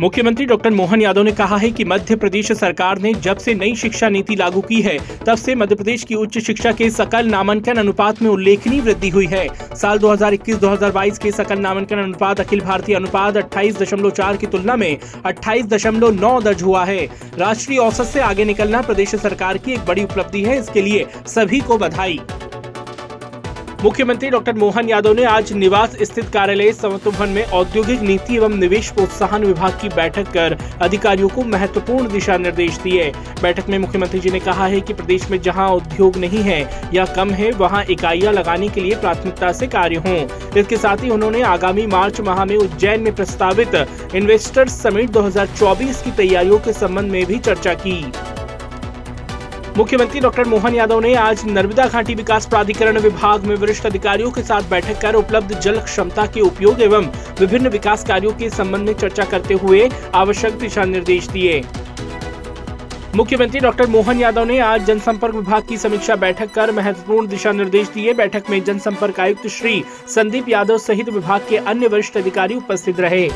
मुख्यमंत्री डॉक्टर मोहन यादव ने कहा है कि मध्य प्रदेश सरकार ने जब से नई शिक्षा नीति लागू की है, तब से मध्य प्रदेश की उच्च शिक्षा के सकल नामांकन अनुपात में उल्लेखनीय वृद्धि हुई है। साल 2021-2022 के सकल नामांकन अनुपात अखिल भारतीय अनुपात 28.4 की तुलना में 28.9 दर्ज हुआ है। राष्ट्रीय औसत से आगे निकलना प्रदेश सरकार की एक बड़ी उपलब्धि है, इसके लिए सभी को बधाई। मुख्यमंत्री डॉक्टर मोहन यादव ने आज निवास स्थित कार्यालय समत्वभवन में औद्योगिक नीति एवं निवेश प्रोत्साहन विभाग की बैठक कर अधिकारियों को महत्वपूर्ण दिशा निर्देश दिए। बैठक में मुख्यमंत्री जी ने कहा है कि प्रदेश में जहाँ उद्योग नहीं है या कम है, वहाँ इकाइयाँ लगाने के लिए प्राथमिकता से कार्य हों। इसके साथ ही उन्होंने आगामी मार्च माह में उज्जैन में प्रस्तावित इन्वेस्टर्स समिट 2024 की तैयारियों के संबंध में भी चर्चा की। मुख्यमंत्री डॉक्टर मोहन यादव ने आज नर्मदा घाटी विकास प्राधिकरण विभाग में वरिष्ठ अधिकारियों के साथ बैठक कर उपलब्ध जल क्षमता के उपयोग एवं विभिन्न विकास कार्यों के संबंध में चर्चा करते हुए आवश्यक दिशा निर्देश दिए। मुख्यमंत्री डॉक्टर मोहन यादव ने आज जनसंपर्क विभाग की समीक्षा बैठक कर महत्वपूर्ण दिशा निर्देश दिए। बैठक में जनसंपर्क आयुक्त श्री संदीप यादव सहित विभाग के अन्य वरिष्ठ अधिकारी उपस्थित रहे।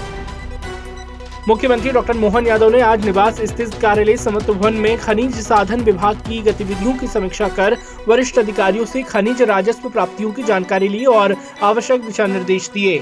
मुख्यमंत्री डॉक्टर मोहन यादव ने आज निवास स्थित कार्यालय समत्व भवन में खनिज साधन विभाग की गतिविधियों की समीक्षा कर वरिष्ठ अधिकारियों से खनिज राजस्व प्राप्तियों की जानकारी ली और आवश्यक दिशा निर्देश दिए।